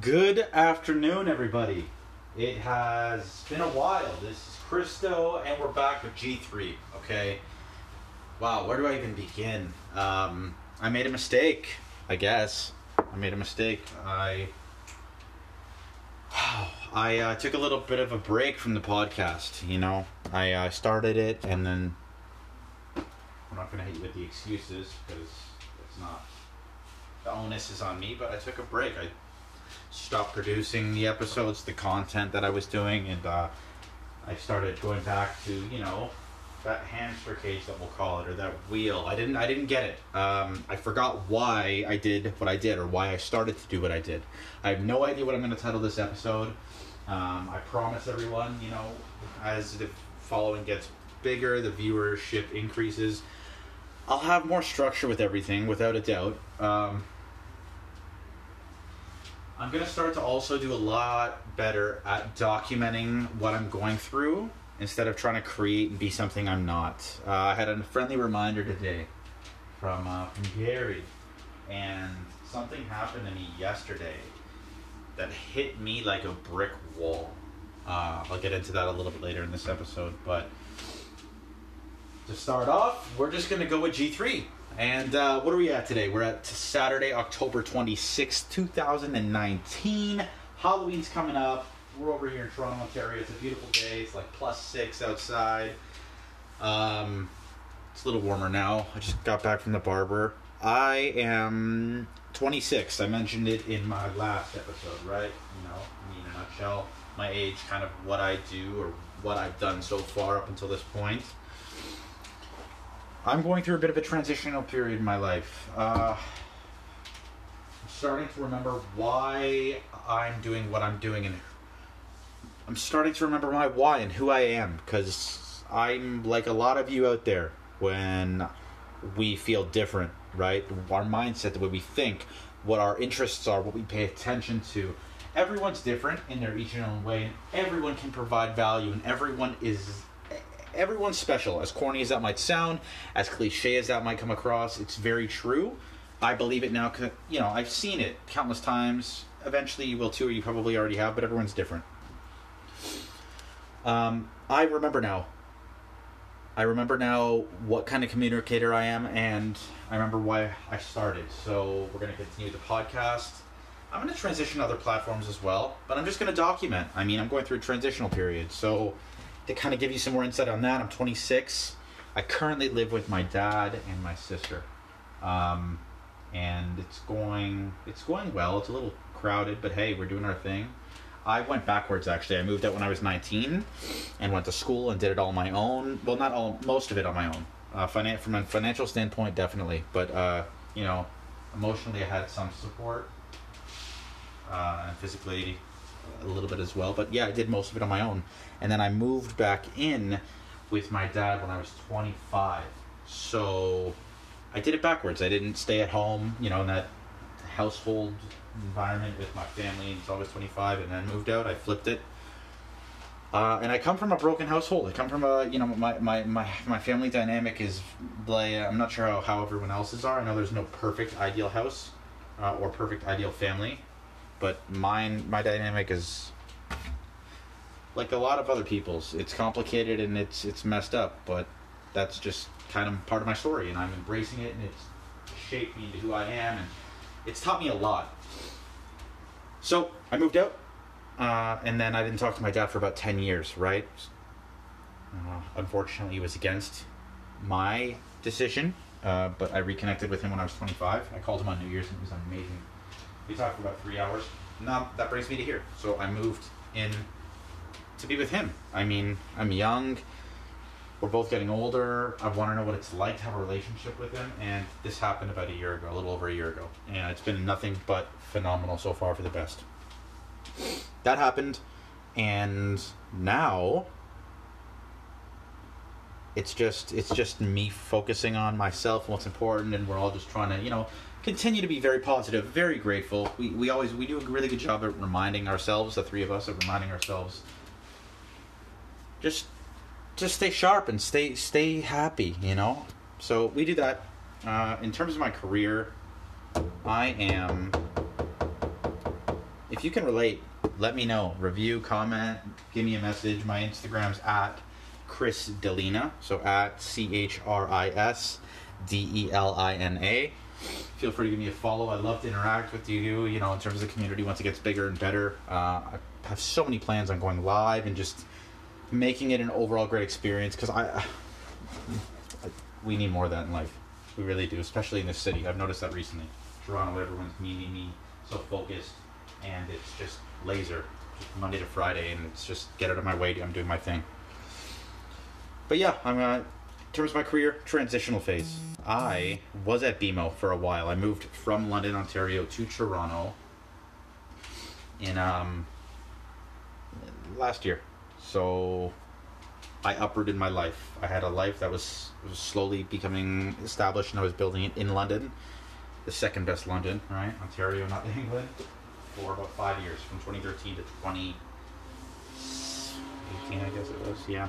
Good afternoon, everybody. It has been a while. This is Christo, and we're back with G3. Okay. Wow, where do I even begin? Um, I made a mistake. I guess I made a mistake. I I uh, took a little bit of a break from the podcast. You know, I uh, started it, and then I'm not going to hit you with the excuses because it's not the onus is on me. But I took a break. I stopped producing the episodes, the content that I was doing, and uh, I started going back to you know that hamster cage that we'll call it or that wheel. I didn't I didn't get it. Um, I forgot why I did what I did or why I started to do what I did. I have no idea what I'm going to title this episode. Um, I promise everyone, you know, as the following gets bigger, the viewership increases. I'll have more structure with everything, without a doubt. Um, I'm gonna start to also do a lot better at documenting what I'm going through instead of trying to create and be something I'm not. Uh, I had a friendly reminder today from uh, from Gary, and something happened to me yesterday that hit me like a brick wall. Uh, I'll get into that a little bit later in this episode, but to start off, we're just gonna go with G3. And uh, what are we at today? We're at Saturday, October 26th, 2019. Halloween's coming up. We're over here in Toronto, Ontario. It's a beautiful day. It's like plus six outside. Um, it's a little warmer now. I just got back from the barber. I am 26. I mentioned it in my last episode, right? You know, mean, in a nutshell, my age, kind of what I do or what I've done so far up until this point. I'm going through a bit of a transitional period in my life. Uh, I'm starting to remember why I'm doing what I'm doing, and I'm starting to remember my why and who I am. Because I'm like a lot of you out there when we feel different, right? Our mindset, the way we think, what our interests are, what we pay attention to. Everyone's different in their each and own way, and everyone can provide value, and everyone is everyone's special. As corny as that might sound, as cliche as that might come across, it's very true. I believe it now. You know, I've seen it countless times. Eventually, you will too, or you probably already have. But everyone's different. Um, I remember now. I remember now what kind of communicator I am, and I remember why I started. So we're going to continue the podcast. I'm going to transition to other platforms as well, but I'm just going to document. I mean, I'm going through a transitional period, so to kind of give you some more insight on that, I'm 26. I currently live with my dad and my sister, um, and it's going it's going well. It's a little crowded, but hey, we're doing our thing. I went backwards actually. I moved out when I was 19, and went to school and did it all on my own. Well, not all, most of it on my own. Uh, finan- from a financial standpoint, definitely, but uh, you know, emotionally, I had some support, uh, and physically, a little bit as well. But yeah, I did most of it on my own. And then I moved back in with my dad when I was 25. So I did it backwards. I didn't stay at home, you know, in that household environment with my family until I was 25 and then moved out. I flipped it. Uh, and I come from a broken household. I come from a, you know, my, my, my, my family dynamic is, like, I'm not sure how, how everyone else's are. I know there's no perfect ideal house uh, or perfect ideal family but mine my dynamic is like a lot of other people's it's complicated and it's it's messed up but that's just kind of part of my story and i'm embracing it and it's shaped me into who i am and it's taught me a lot. So i moved out uh, and then i didn't talk to my dad for about 10 years right? Uh, unfortunately he was against my decision uh, but i reconnected with him when i was 25 i called him on new year's and it was amazing we talked for about three hours. Now that brings me to here. So I moved in to be with him. I mean, I'm young. We're both getting older. I want to know what it's like to have a relationship with him. And this happened about a year ago, a little over a year ago. And it's been nothing but phenomenal so far for the best. That happened. And now it's just it's just me focusing on myself and what's important and we're all just trying to you know continue to be very positive, very grateful. We, we always we do a really good job at reminding ourselves, the three of us, of reminding ourselves. Just just stay sharp and stay stay happy, you know. So we do that. Uh, in terms of my career, I am. if you can relate, let me know. Review, comment, give me a message. My Instagram's at Chris Delina, so at C H R I S D E L I N A. Feel free to give me a follow. I love to interact with you. You know, in terms of the community, once it gets bigger and better, uh, I have so many plans on going live and just making it an overall great experience. Because I, I, we need more of that in life. We really do, especially in this city. I've noticed that recently. Toronto, everyone's meeting me, so focused, and it's just laser, just Monday to Friday, and it's just get out of my way. I'm doing my thing. But yeah, I'm in terms of my career transitional phase. I was at BMO for a while. I moved from London, Ontario to Toronto in um last year. So I uprooted my life. I had a life that was, was slowly becoming established, and I was building it in London, the second best London, right? Ontario, not England, for about five years, from 2013 to 2018, I guess it was. Yeah,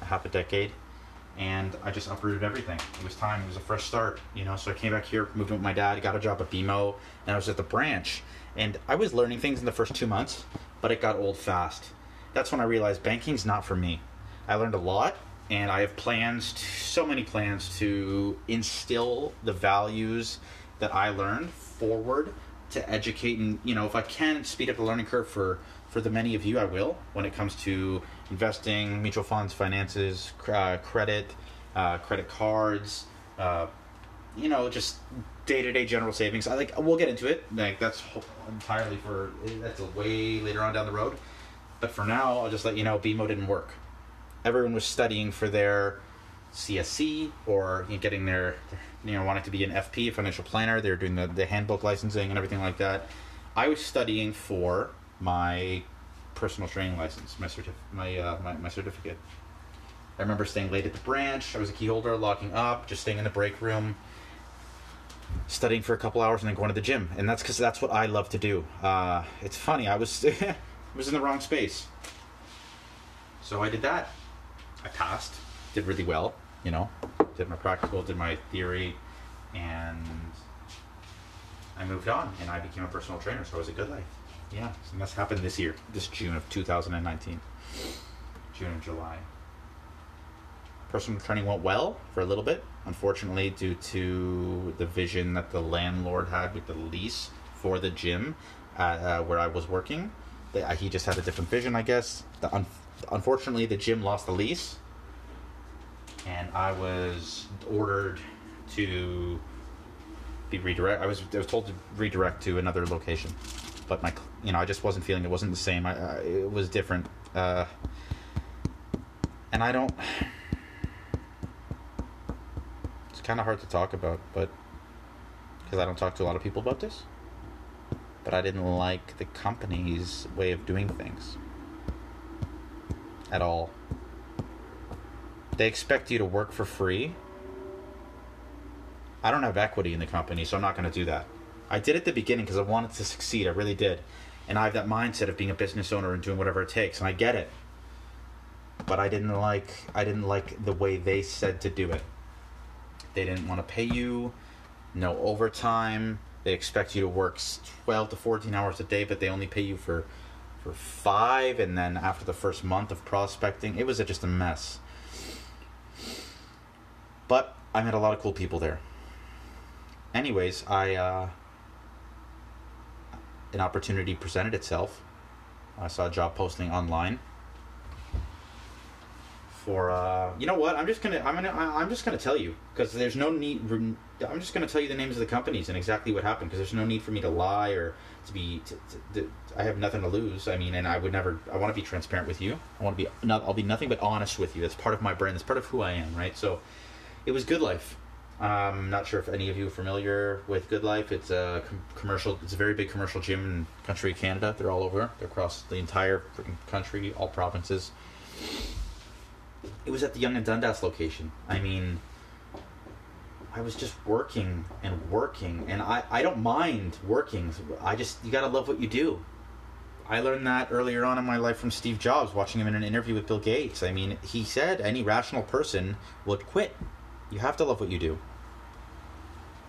half a decade. And I just uprooted everything. It was time. It was a fresh start, you know. So I came back here, moved in with my dad, got a job at BMO, and I was at the branch. And I was learning things in the first two months, but it got old fast. That's when I realized banking's not for me. I learned a lot, and I have plans, to, so many plans to instill the values that I learned forward to educate and you know if I can speed up the learning curve for for the many of you, I will when it comes to investing, mutual funds, finances, uh, credit, uh, credit cards, uh, you know, just day to day general savings. I like we'll get into it. Like that's entirely for that's a way later on down the road. But for now, I'll just let you know BMO didn't work. Everyone was studying for their CSC or getting their, you know, wanting to be an FP, a financial planner. They were doing the, the handbook licensing and everything like that. I was studying for my personal training license, my certif- my, uh, my my certificate. I remember staying late at the branch. I was a key holder, locking up, just staying in the break room, studying for a couple hours, and then going to the gym. And that's because that's what I love to do. Uh, it's funny. I was I was in the wrong space, so I did that. I passed, did really well. You know, did my practical, did my theory, and I moved on, and I became a personal trainer. So it was a good life. Yeah, and that's happened this year, this June of 2019. June and July. Personal training went well for a little bit. Unfortunately, due to the vision that the landlord had with the lease for the gym uh, uh, where I was working, they, uh, he just had a different vision, I guess. The un- unfortunately, the gym lost the lease, and I was ordered to be redirect. I was I was told to redirect to another location, but my you know I just wasn't feeling it wasn't the same. I, I it was different, uh, and I don't. It's kind of hard to talk about, but because I don't talk to a lot of people about this. But I didn't like the company's way of doing things at all. They expect you to work for free. I don't have equity in the company, so I'm not going to do that. I did at the beginning because I wanted to succeed. I really did. And I have that mindset of being a business owner and doing whatever it takes, and I get it. But I didn't like I didn't like the way they said to do it. They didn't want to pay you no overtime. They expect you to work 12 to 14 hours a day, but they only pay you for for 5 and then after the first month of prospecting, it was just a mess. But I met a lot of cool people there. Anyways, I uh, an opportunity presented itself. I saw a job posting online for uh, you know what? I'm just gonna I'm gonna I'm just gonna tell you because there's no need. I'm just gonna tell you the names of the companies and exactly what happened because there's no need for me to lie or to be. To, to, to, I have nothing to lose. I mean, and I would never. I want to be transparent with you. I want to be. Not, I'll be nothing but honest with you. That's part of my brand. That's part of who I am. Right. So, it was Good Life. Um, not sure if any of you are familiar with Good Life. It's a com- commercial. It's a very big commercial gym in country Canada. They're all over. They're across the entire country, all provinces. It was at the Yonge and Dundas location. I mean, I was just working and working, and I I don't mind working. I just you gotta love what you do. I learned that earlier on in my life from Steve Jobs, watching him in an interview with Bill Gates. I mean, he said any rational person would quit. You have to love what you do.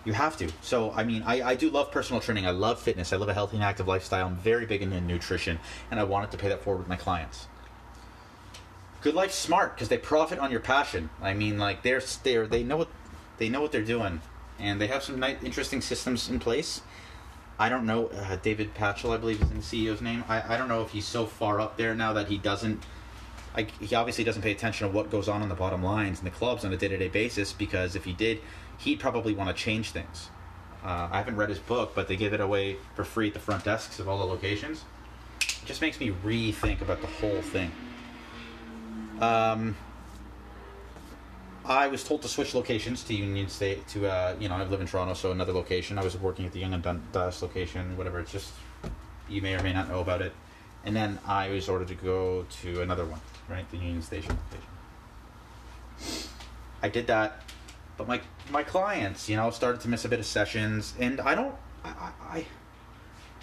You have to. So, I mean, I, I do love personal training. I love fitness. I live a healthy and active lifestyle. I'm very big into nutrition, and I wanted to pay that forward with my clients. Good Life's smart because they profit on your passion. I mean, like they're they're they know what they know what they're doing, and they have some nice, interesting systems in place. I don't know uh, David Patchell, I believe is in the CEO's name. I, I don't know if he's so far up there now that he doesn't. He obviously doesn't pay attention to what goes on in the bottom lines and the clubs on a day to day basis because if he did, he'd probably want to change things. Uh, I haven't read his book, but they give it away for free at the front desks of all the locations. It just makes me rethink about the whole thing. Um, I was told to switch locations to Union State to uh, you know I live in Toronto, so another location. I was working at the Yonge and Dundas location, whatever. It's just you may or may not know about it. And then I was ordered to go to another one, right, the Union Station location. I did that, but my my clients, you know, started to miss a bit of sessions, and I don't, I, I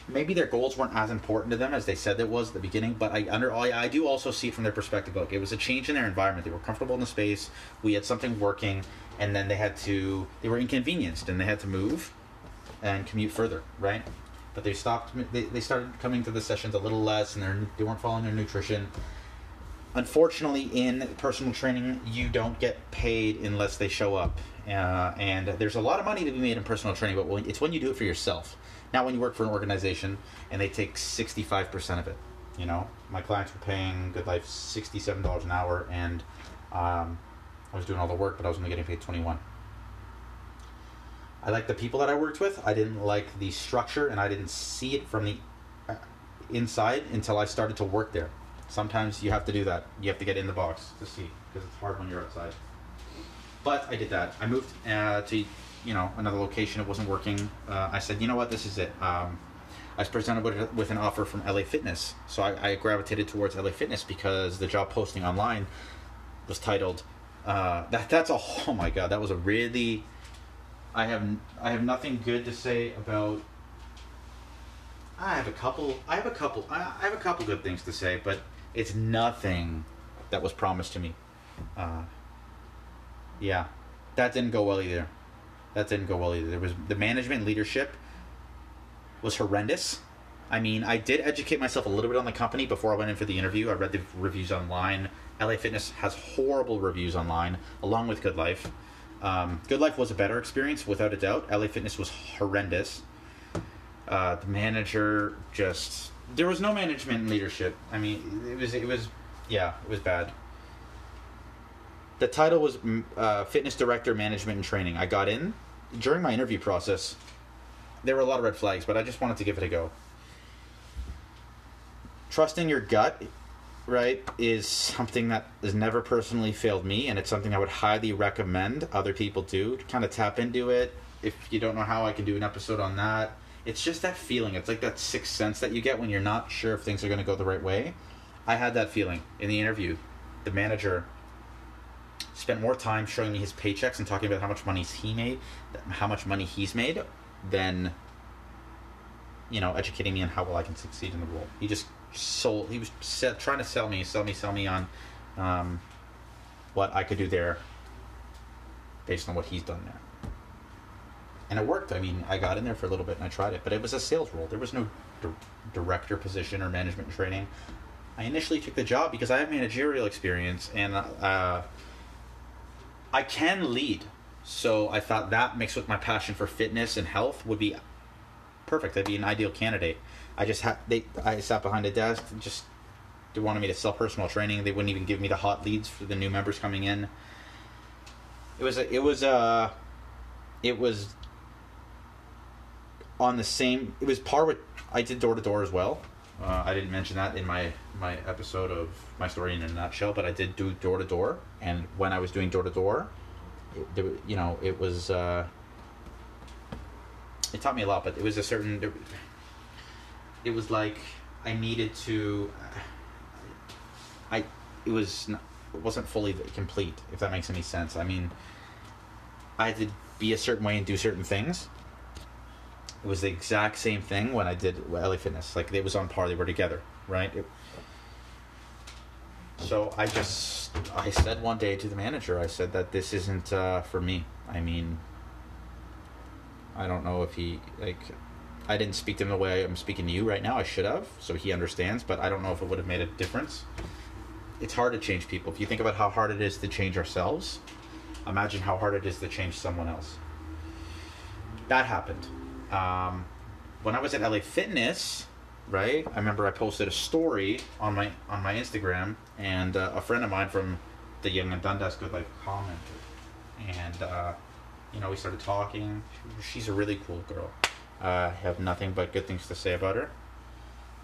maybe their goals weren't as important to them as they said it was at the beginning. But I under I, I do also see from their perspective. Look, it was a change in their environment. They were comfortable in the space. We had something working, and then they had to they were inconvenienced and they had to move and commute further, right? But they stopped. They, they started coming to the sessions a little less, and they weren't following their nutrition. Unfortunately, in personal training, you don't get paid unless they show up, uh, and there's a lot of money to be made in personal training. But when, it's when you do it for yourself not when you work for an organization and they take 65% of it. You know, my clients were paying Good Life $67 an hour and um, I was doing all the work, but I was only getting paid 21 I like the people that I worked with. I didn't like the structure and I didn't see it from the uh, inside until I started to work there. Sometimes you have to do that. You have to get in the box to see because it's hard when you're outside. But I did that. I moved uh, to you know another location. It wasn't working. Uh, I said, you know what, this is it. Um, I was presented with, with, an offer from LA Fitness, so I, I, gravitated towards LA Fitness because the job posting online was titled. Uh, that that's a oh my god, that was a really. I have I have nothing good to say about. I have a couple. I have a couple. I have a couple good things to say, but it's nothing that was promised to me. Uh, yeah, that didn't go well either that didn't go well either. There was the management leadership was horrendous. I mean, I did educate myself a little bit on the company before I went in for the interview. I read the reviews online. LA Fitness has horrible reviews online, along with Good Life. Um, Good Life was a better experience, without a doubt. LA Fitness was horrendous. Uh, the manager just there was no management and leadership. I mean, it was it was yeah, it was bad the title was uh, fitness director, management, and training. I got in during my interview process. There were a lot of red flags, but I just wanted to give it a go. Trusting your gut, right, is something that has never personally failed me, and it's something I would highly recommend other people do. To kind of tap into it. If you don't know how, I can do an episode on that. It's just that feeling. It's like that sixth sense that you get when you're not sure if things are going to go the right way. I had that feeling in the interview. The manager spent more time showing me his paychecks and talking about how much money he made, how much money he's made, than you know educating me on how well I can succeed in the role. He just sold. He was trying to sell me, sell me, sell me on um, what I could do there, based on what he's done there. And it worked. I mean, I got in there for a little bit and I tried it, but it was a sales role. There was no di- director position or management training. I initially took the job because I have managerial experience and uh, I can lead. So I thought that mixed with my passion for fitness and health would be perfect. I'd be an ideal candidate. I just had they I sat behind a desk and just they wanted me to sell personal training. They wouldn't even give me the hot leads for the new members coming in. It was a, it was uh it was on the same it was par with I did door to door as well. Uh, I didn't mention that in my my episode of my story in a nutshell, but I did do door to door, and when I was doing door to door, you know, it was uh, it taught me a lot. But it was a certain, it was like I needed to, I it was not, it wasn't fully complete. If that makes any sense. I mean, I had to be a certain way and do certain things. It was the exact same thing when I did LA Fitness. Like it was on par; they were together, right? It, so I just I said one day to the manager, I said that this isn't uh, for me. I mean, I don't know if he like. I didn't speak to him the way I'm speaking to you right now. I should have, so he understands. But I don't know if it would have made a difference. It's hard to change people. If you think about how hard it is to change ourselves, imagine how hard it is to change someone else. That happened. Um, when I was at LA Fitness, right? I remember I posted a story on my on my Instagram, and uh, a friend of mine from the Yonge and Dundas Good Life commented, and uh, you know we started talking. She's a really cool girl. Uh, I have nothing but good things to say about her.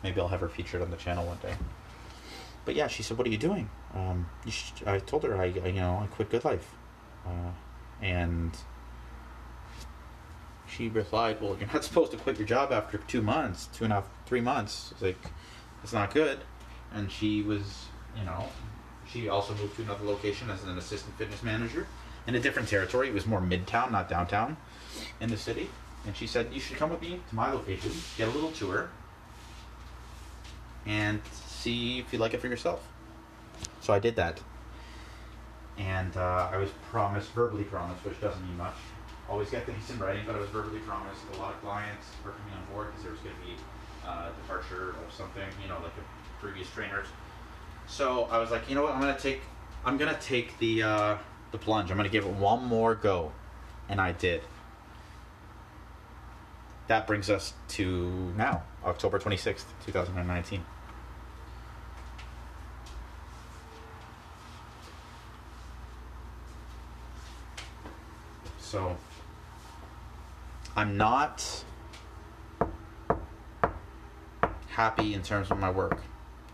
Maybe I'll have her featured on the channel one day. But yeah, she said, "What are you doing?" Um, you I told her I, I, you know I quit Good Life, uh, and she replied, "Well, you're not supposed to quit your job after two months, two and a half, three months. It's like, it's not good." And she was, you know, she also moved to another location as an assistant fitness manager in a different territory. It was more midtown, not downtown, in the city. And she said, "You should come with me to my location, get a little tour, and see if you like it for yourself." So I did that, and uh, I was promised, verbally promised, which doesn't mean much always get things in writing, but I was verbally promised a lot of clients were coming on board because there was going to be uh, departure of something, you know, like a previous trainers. So I was like, you know what, I'm gonna take, I'm gonna take the uh, the plunge. I'm gonna give it one more go, and I did. That brings us to now, October 26th, 2019. So I'm not happy in terms of my work,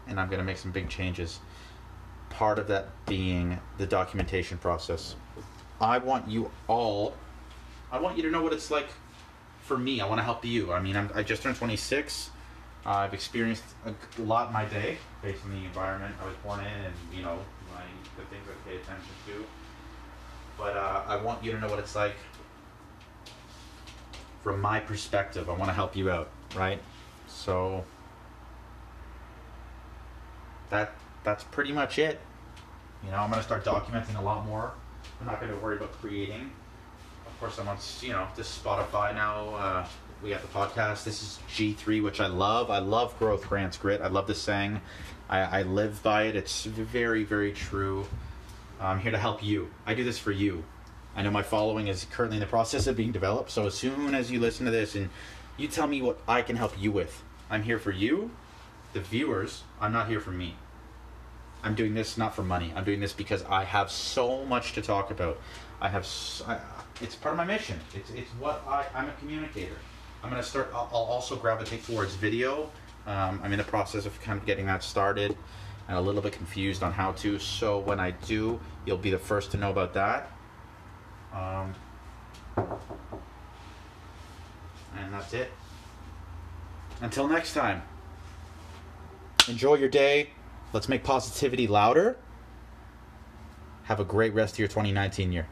and I'm going to make some big changes. Part of that being the documentation process. I want you all, I want you to know what it's like for me. I want to help you. I mean, I'm, I just turned 26. Uh, I've experienced a lot in my day based on the environment I was born in and, you know, my, the things I pay attention to. But uh, I want you to know what it's like from my perspective. I want to help you out, right? So that that's pretty much it. You know, I'm gonna start documenting a lot more. I'm not gonna worry about creating. Of course, I'm on you know this Spotify now. Uh, we got the podcast. This is G3, which I love. I love growth grants grit. I love this saying. I, I live by it. It's very very true. I'm here to help you. I do this for you. I know my following is currently in the process of being developed. So as soon as you listen to this and you tell me what I can help you with, I'm here for you, the viewers. I'm not here for me. I'm doing this not for money. I'm doing this because I have so much to talk about. I have. I, it's part of my mission. It's it's what I. I'm a communicator. I'm gonna start. I'll, I'll also gravitate towards video. Um, I'm in the process of kind of getting that started, and a little bit confused on how to. So when I do, you'll be the first to know about that. Um, and that's it. Until next time, enjoy your day. Let's make positivity louder. Have a great rest of your 2019 year.